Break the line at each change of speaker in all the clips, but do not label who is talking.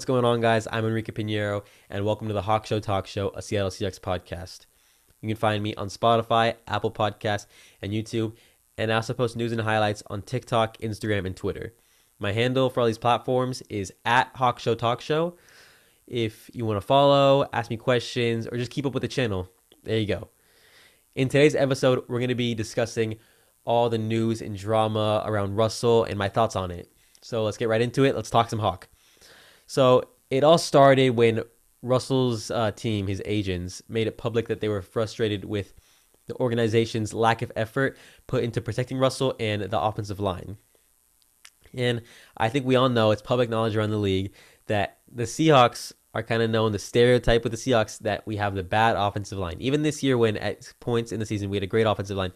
What's going on, guys? I'm Enrique Pinheiro, and welcome to the Hawk Show Talk Show, a Seattle Seahawks podcast. You can find me on Spotify, Apple Podcasts, and YouTube, and I also post news and highlights on TikTok, Instagram, and Twitter. My handle for all these platforms is at Hawk Show Talk Show. If you want to follow, ask me questions, or just keep up with the channel, there you go. In today's episode, we're going to be discussing all the news and drama around Russell and my thoughts on it. So let's get right into it. Let's talk some Hawk. So it all started when Russell's uh, team, his agents, made it public that they were frustrated with the organization's lack of effort put into protecting Russell and the offensive line. And I think we all know it's public knowledge around the league that the Seahawks are kind of known the stereotype with the Seahawks that we have the bad offensive line. Even this year, when at points in the season we had a great offensive line,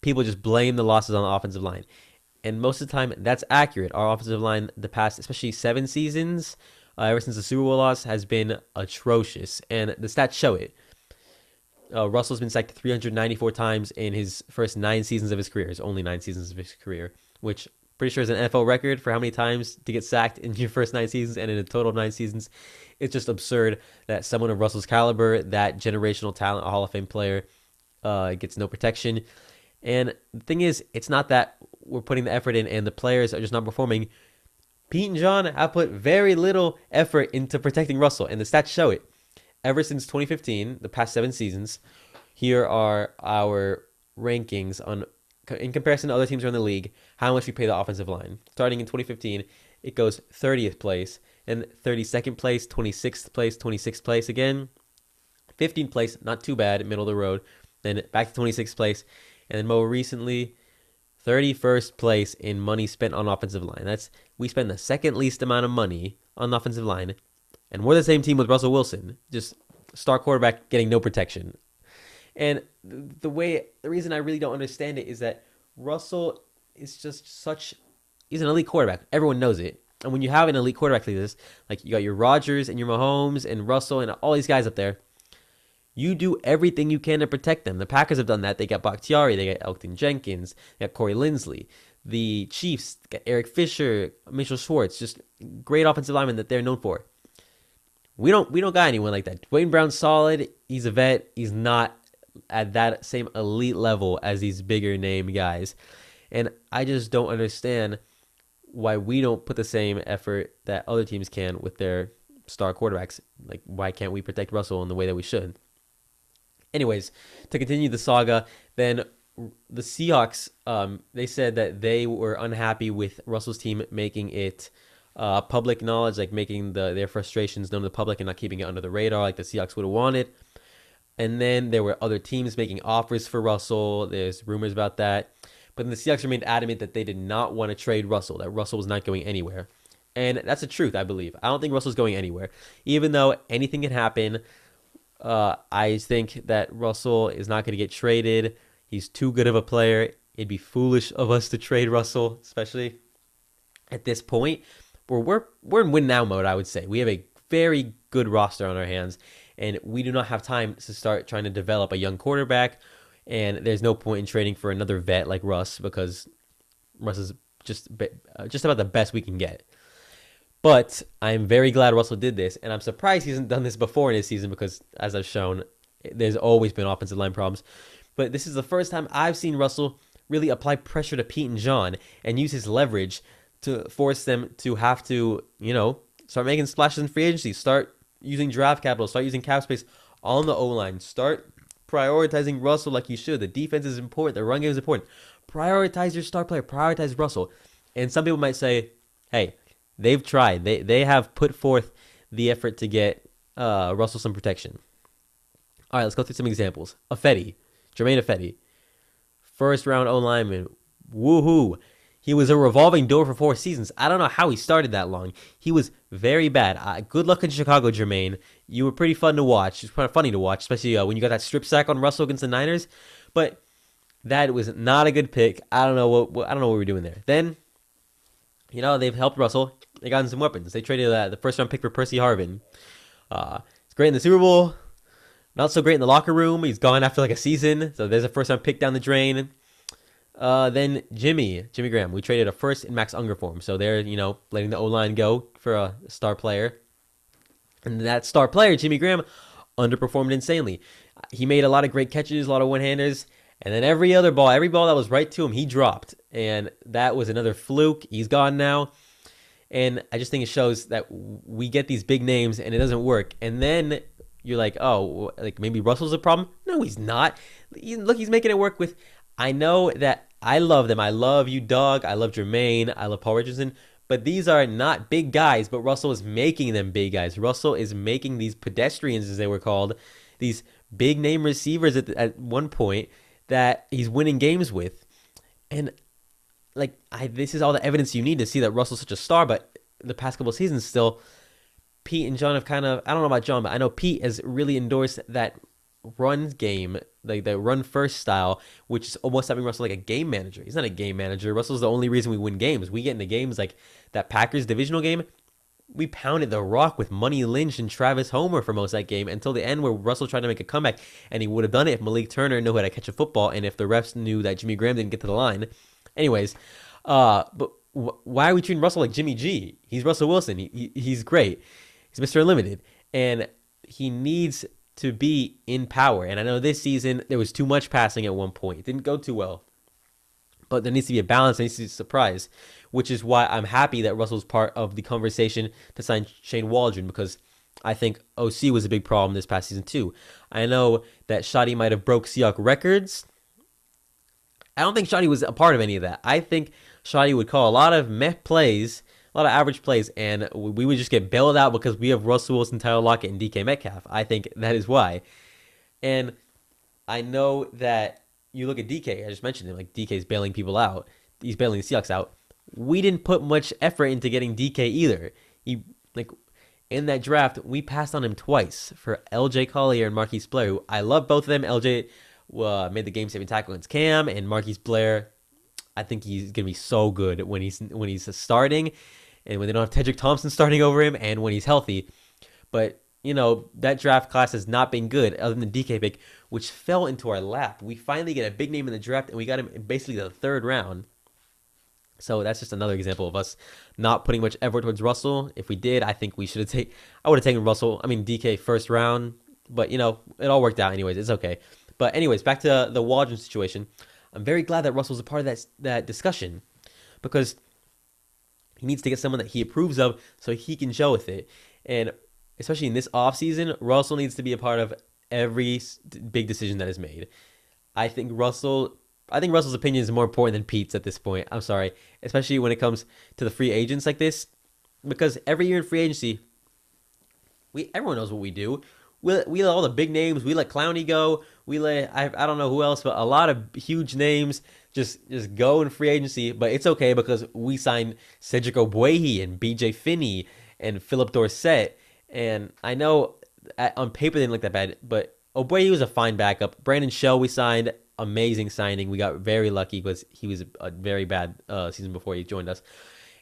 people just blame the losses on the offensive line and most of the time that's accurate. Our offensive line, the past especially seven seasons, uh, ever since the Super Bowl loss, has been atrocious, and the stats show it. Uh, Russell's been sacked 394 times in his first nine seasons of his career. His only nine seasons of his career, which pretty sure is an NFL record for how many times to get sacked in your first nine seasons and in a total of nine seasons. It's just absurd that someone of Russell's caliber, that generational talent, a Hall of Fame player, uh, gets no protection. And the thing is, it's not that we're putting the effort in and the players are just not performing. Pete and John have put very little effort into protecting Russell, and the stats show it. Ever since 2015, the past seven seasons, here are our rankings on in comparison to other teams around the league, how much we pay the offensive line. Starting in 2015, it goes 30th place, and 32nd place, 26th place, 26th place again, 15th place, not too bad, middle of the road. Then back to 26th place, and then more recently, 31st place in money spent on offensive line. That's we spend the second least amount of money on the offensive line, and we're the same team with Russell Wilson, just star quarterback getting no protection. And the way the reason I really don't understand it is that Russell is just such he's an elite quarterback. Everyone knows it. And when you have an elite quarterback like this, like you got your Rodgers and your Mahomes and Russell and all these guys up there, you do everything you can to protect them. The Packers have done that. They got Bakhtiari, they got Elgton Jenkins, they got Corey Linsley. The Chiefs got Eric Fisher, Mitchell Schwartz, just great offensive linemen that they're known for. We don't we don't got anyone like that. Duane Brown's solid. He's a vet. He's not at that same elite level as these bigger name guys. And I just don't understand why we don't put the same effort that other teams can with their star quarterbacks. Like why can't we protect Russell in the way that we should? Anyways, to continue the saga, then the Seahawks, um, they said that they were unhappy with Russell's team making it uh, public knowledge, like making the their frustrations known to the public and not keeping it under the radar, like the Seahawks would have wanted. And then there were other teams making offers for Russell. There's rumors about that. But then the Seahawks remained adamant that they did not want to trade Russell, that Russell was not going anywhere. And that's the truth, I believe. I don't think Russell's going anywhere. Even though anything can happen, uh, I think that Russell is not going to get traded. He's too good of a player. It'd be foolish of us to trade Russell, especially at this point. Where we're we're in win now mode, I would say. We have a very good roster on our hands, and we do not have time to start trying to develop a young quarterback. And there's no point in trading for another vet like Russ because Russ is just uh, just about the best we can get. But I'm very glad Russell did this, and I'm surprised he hasn't done this before in his season because, as I've shown, there's always been offensive line problems. But this is the first time I've seen Russell really apply pressure to Pete and John and use his leverage to force them to have to, you know, start making splashes in free agency, start using draft capital, start using cap space on the O line, start prioritizing Russell like you should. The defense is important, the run game is important. Prioritize your star player, prioritize Russell. And some people might say, hey, They've tried. They they have put forth the effort to get uh, Russell some protection. All right, let's go through some examples. Ifedi, Germain Ifedi, first round O lineman. Woohoo! He was a revolving door for four seasons. I don't know how he started that long. He was very bad. Uh, good luck in Chicago, Germain. You were pretty fun to watch. It's kind of funny to watch, especially uh, when you got that strip sack on Russell against the Niners. But that was not a good pick. I don't know what, what I don't know what we are doing there. Then, you know, they've helped Russell they got some weapons. They traded uh, the first round pick for Percy Harvin. Uh, it's great in the Super Bowl. Not so great in the locker room. He's gone after like a season. So there's a first round pick down the drain. Uh, then Jimmy, Jimmy Graham. We traded a first in Max Unger for him. So they're, you know, letting the O line go for a star player. And that star player, Jimmy Graham, underperformed insanely. He made a lot of great catches, a lot of one handers, and then every other ball, every ball that was right to him, he dropped. And that was another fluke. He's gone now. And I just think it shows that we get these big names and it doesn't work. And then you're like, oh, like maybe Russell's a problem. No, he's not. Look, he's making it work with. I know that I love them. I love you, Doug. I love Jermaine. I love Paul Richardson. But these are not big guys, but Russell is making them big guys. Russell is making these pedestrians, as they were called, these big name receivers at, the, at one point that he's winning games with. And like I this is all the evidence you need to see that Russell's such a star, but the past couple seasons still Pete and John have kind of I don't know about John, but I know Pete has really endorsed that run game, like the run first style, which is almost having Russell like a game manager. He's not a game manager. Russell's the only reason we win games. We get into games like that Packers divisional game. We pounded the rock with Money Lynch and Travis Homer for most of that game until the end where Russell tried to make a comeback and he would have done it if Malik Turner knew how to catch a football and if the refs knew that Jimmy Graham didn't get to the line. Anyways, uh, but wh- why are we treating Russell like Jimmy G? He's Russell Wilson. He, he, he's great. He's Mr. Unlimited. And he needs to be in power. And I know this season there was too much passing at one point. It didn't go too well. But there needs to be a balance. There needs to be a surprise, which is why I'm happy that Russell's part of the conversation to sign Shane Waldron because I think OC was a big problem this past season too. I know that Schotty might have broke Seahawk records. I don't think Schotty was a part of any of that. I think Schotty would call a lot of meh plays a lot of average plays, and we would just get bailed out because we have Russell Wilson, Tyler Lockett, and DK Metcalf. I think that is why. And I know that you look at DK, I just mentioned him, like DK's bailing people out. He's bailing the Seahawks out. We didn't put much effort into getting DK either. He like in that draft, we passed on him twice for LJ Collier and Marquise Blair. Who I love both of them. LJ uh, made the game saving tackle against Cam, and Marquise Blair I think he's gonna be so good when he's when he's starting, and when they don't have Tedric Thompson starting over him, and when he's healthy. But you know that draft class has not been good, other than the DK pick, which fell into our lap. We finally get a big name in the draft, and we got him basically the third round. So that's just another example of us not putting much effort towards Russell. If we did, I think we should have taken. I would have taken Russell. I mean DK first round, but you know it all worked out anyways. It's okay. But anyways, back to the Waldron situation. I'm very glad that Russell's a part of that that discussion because he needs to get someone that he approves of so he can show with it. And especially in this offseason, Russell needs to be a part of every big decision that is made. I think Russell I think Russell's opinion is more important than Pete's at this point. I'm sorry, especially when it comes to the free agents like this because every year in free agency we everyone knows what we do we we let all the big names. We let Clowney go. We let I, I don't know who else, but a lot of huge names just just go in free agency. But it's okay because we signed Cedric Ogbuehi and B.J. Finney and Phillip Dorsett. And I know on paper they didn't look that bad, but Obuehi was a fine backup. Brandon Shell we signed, amazing signing. We got very lucky because he was a very bad uh, season before he joined us.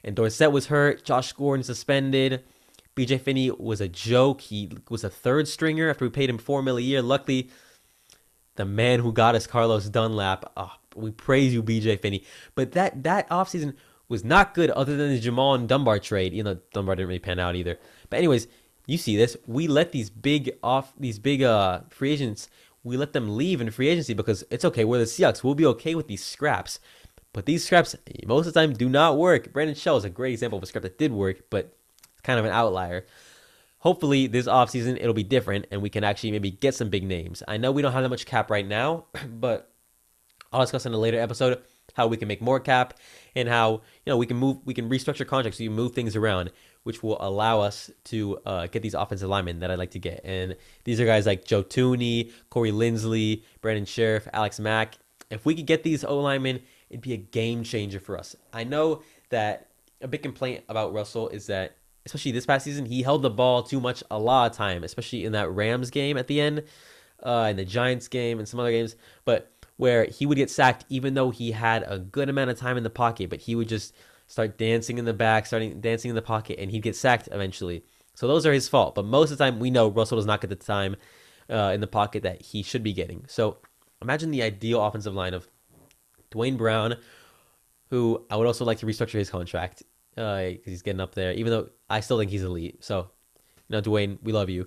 And Dorsett was hurt. Josh Gordon suspended. BJ Finney was a joke. He was a third stringer after we paid him four mil a year. Luckily, the man who got us Carlos Dunlap. Oh, we praise you, BJ Finney. But that that offseason was not good other than the Jamal and Dunbar trade. You know, Dunbar didn't really pan out either. But anyways, you see this. We let these big off these big uh free agents, we let them leave in free agency because it's okay. We're the Seahawks. We'll be okay with these scraps. But these scraps most of the time do not work. Brandon Shell is a great example of a scrap that did work, but kind of an outlier. Hopefully, this offseason it'll be different and we can actually maybe get some big names. I know we don't have that much cap right now, but I'll discuss in a later episode how we can make more cap and how you know we can move we can restructure contracts so you move things around which will allow us to uh, get these offensive linemen that I'd like to get. And these are guys like Joe Thuney, Corey Linsley, Brandon Scherff, Alex Mack. If we could get these O linemen, it'd be a game changer for us. I know that a big complaint about Russell is that especially this past season, he held the ball too much a lot of time, especially in that Rams game at the end, uh, in the Giants game, and some other games. But where he would get sacked even though he had a good amount of time in the pocket, but he would just start dancing in the back, starting dancing in the pocket, and he'd get sacked eventually. So those are his fault. But most of the time, we know Russell does not get the time uh, in the pocket that he should be getting. So imagine the ideal offensive line of Duane Brown, who I would also like to restructure his contract because uh, he's getting up there. Even though I still think he's elite, so You know, Duane, we love you.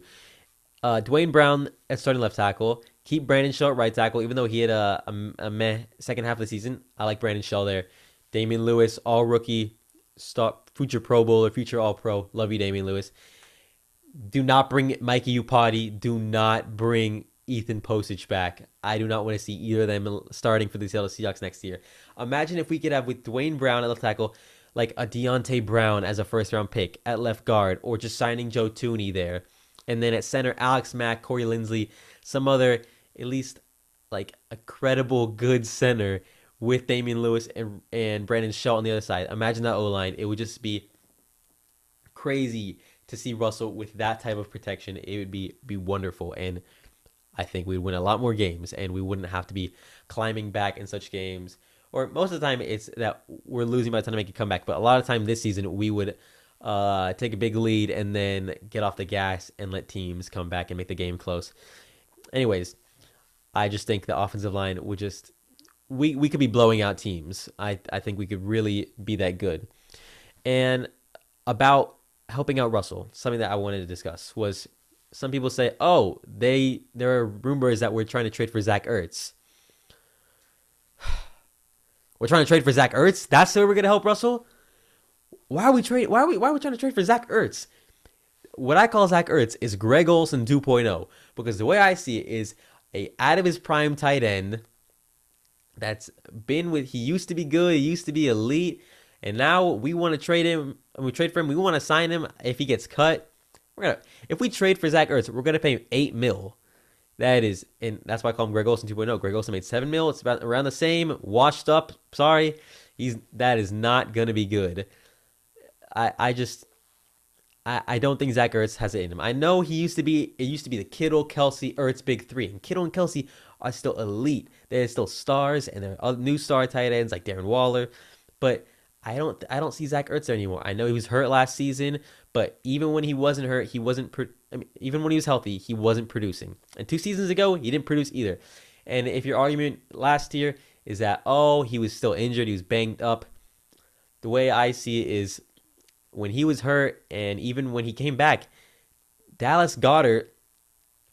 Uh, Duane Brown at starting left tackle. Keep Brandon Shell at right tackle, even though he had a, a, a meh second half of the season. I like Brandon Shell there. Damien Lewis, all rookie, stop future Pro Bowler, future All Pro. Love you, Damien Lewis. Do not bring Mikey Iupati. Do not bring Ethan Pocic back. I do not want to see either of them starting for the Seattle Seahawks next year. Imagine if we could have with Duane Brown at left tackle, like a Deonte Brown as a first round pick at left guard, or just signing Joe Thuney there. And then at center, Alex Mack, Corey Linsley, some other, at least like a credible, good center with Damien Lewis and, and Brandon Shell on the other side. Imagine that O line. It would just be crazy to see Russell with that type of protection. It would be be wonderful. And I think we'd win a lot more games and we wouldn't have to be climbing back in such games. Or most of the time, it's that we're losing by the time to make a comeback. But a lot of time this season, we would uh, take a big lead and then get off the gas and let teams come back and make the game close. Anyways, I just think the offensive line would just we we could be blowing out teams. I I think we could really be that good. And about helping out Russell, something that I wanted to discuss was some people say, "Oh, they there are rumors that we're trying to trade for Zach Ertz." We're trying to trade for Zach Ertz. That's where we're gonna help Russell. Why are we trade? Why are we? Why are we trying to trade for Zach Ertz? What I call Zach Ertz is Greg Olsen 2.0 because the way I see it is a out of his prime tight end that's been with. He used to be good. He used to be elite, and now we want to trade him. We trade for him. We want to sign him if he gets cut we're gonna if we trade for Zach Ertz, we're gonna pay him eight mil. That is, and that's why I call him Greg Olsen 2.0. Greg Olsen made seven mil. It's about around the same. Washed up. Sorry, he's that is not gonna be good. I I just I, I don't think Zach Ertz has it in him. I know he used to be it used to be the Kittle, Kelce, Ertz big three, and Kittle and Kelce are still elite. They're still stars, and they're new star tight ends like Darren Waller, but I don't I don't see Zach Ertz anymore. I know he was hurt last season, but even when he wasn't hurt, he wasn't. I mean, even when he was healthy, he wasn't producing. And two seasons ago, he didn't produce either. And if your argument last year is that oh he was still injured, he was banged up, the way I see it is when he was hurt and even when he came back, Dallas Goedert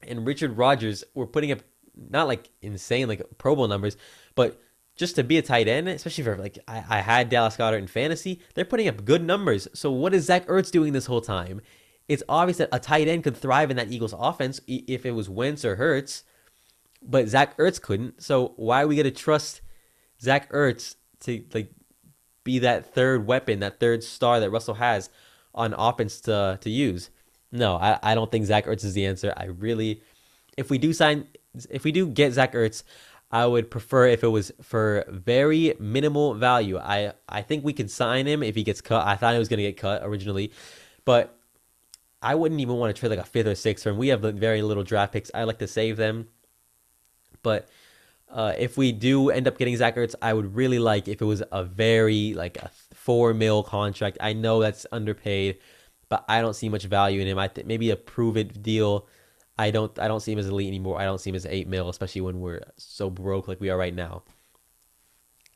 and Richard Rodgers were putting up not like insane like Pro Bowl numbers, but just to be a tight end, especially for like I, I had Dallas Goedert in fantasy, they're putting up good numbers. So what is Zach Ertz doing this whole time? It's obvious that a tight end could thrive in that Eagles offense if it was Wentz or Hurts, but Zach Ertz couldn't. So why are we gonna trust Zach Ertz to like be that third weapon, that third star that Russell has on offense to to use? No, I, I don't think Zach Ertz is the answer. I really, if we do sign, if we do get Zach Ertz, I would prefer if it was for very minimal value. I I think we could sign him if he gets cut. I thought he was to get cut originally, but I wouldn't even want to trade like a fifth or sixth him. We have very little draft picks. I like to save them, but uh, if we do end up getting Zach Ertz, I would really like if it was a very like a four mil contract. I know that's underpaid, but I don't see much value in him. I think maybe a prove it deal I don't I don't see him as elite anymore. I don't see him as eight mil, especially when we're so broke like we are right now.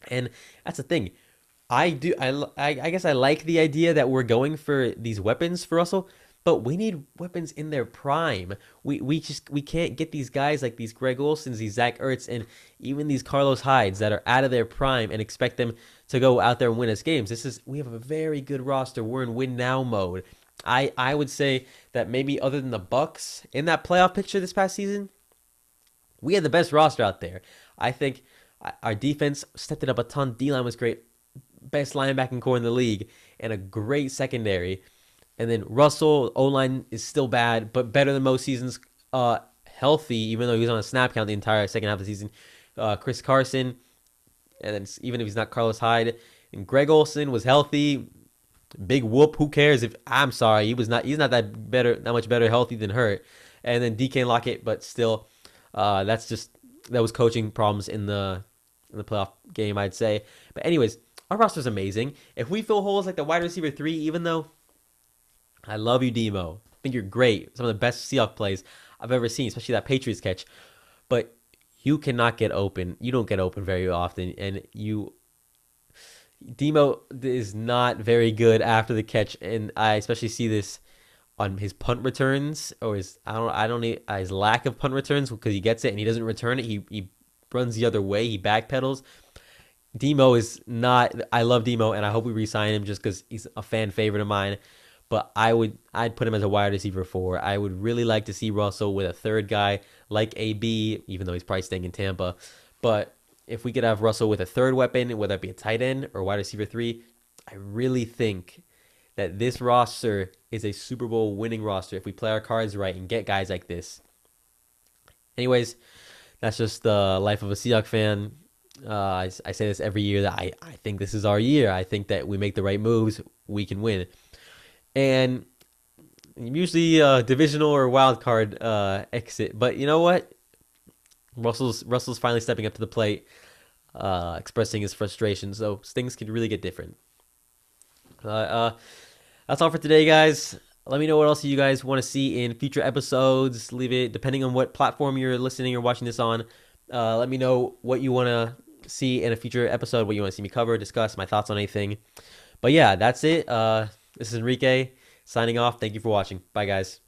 And that's the thing. I do I, I, I guess I like the idea that we're going for these weapons for Russell, but we need weapons in their prime. We we just we can't get these guys like these Greg Olsens, these Zach Ertz, and even these Carlos Hydes that are out of their prime and expect them to go out there and win us games. This is we have a very good roster. We're in win now mode. I I would say that maybe other than the Bucs in that playoff picture this past season, we had the best roster out there. I think uh, our defense stepped it up a ton. D line was great, best linebacking corps in the league, and a great secondary. And then Russell O line is still bad, but better than most seasons. Uh, healthy, even though he was on a snap count the entire second half of the season. Uh, Chris Carson, and then even if he's not Carlos Hyde, and Greg Olsen was healthy, Big whoop. Who cares if I'm sorry? He was not. He's not that better. That much better healthy than hurt. And then DK Lockett, but still, uh, that's just that was coaching problems in the in the playoff game. I'd say. But anyways, our roster's amazing. If we fill holes like the wide receiver three, even though I love you, Demo. I think you're great. Some of the best Seahawks plays I've ever seen, especially that Patriots catch. But you cannot get open. You don't get open very often, and you Demo is not very good after the catch, and I especially see this on his punt returns or his I don't I don't need, uh, his lack of punt returns because he gets it and he doesn't return it. He he runs the other way. He backpedals. Demo is not. I love Demo and I hope we resign him just because he's a fan favorite of mine. But I would I'd put him as a wide receiver four. I would really like to see Russell with a third guy like AB, even though he's probably staying in Tampa. But if we could have Russell with a third weapon, whether it be a tight end or wide receiver three, I really think that this roster is a Super Bowl winning roster if we play our cards right and get guys like this. Anyways, that's just the life of a Seahawks fan. Uh, I, I say this every year that I, I think this is our year. I think that we make the right moves, we can win. And usually uh, divisional or wild card uh, exit. But you know what? Russell's Russell's finally stepping up to the plate, uh, expressing his frustration. So things could really get different. Uh, uh, that's all for today, guys. Let me know what else you guys want to see in future episodes. Leave it depending on what platform you're listening or watching this on. Uh, let me know what you want to see in a future episode, what you want to see me cover, discuss, my thoughts on anything. But yeah, that's it. This is Enrique signing off. Thank you for watching. Bye, guys.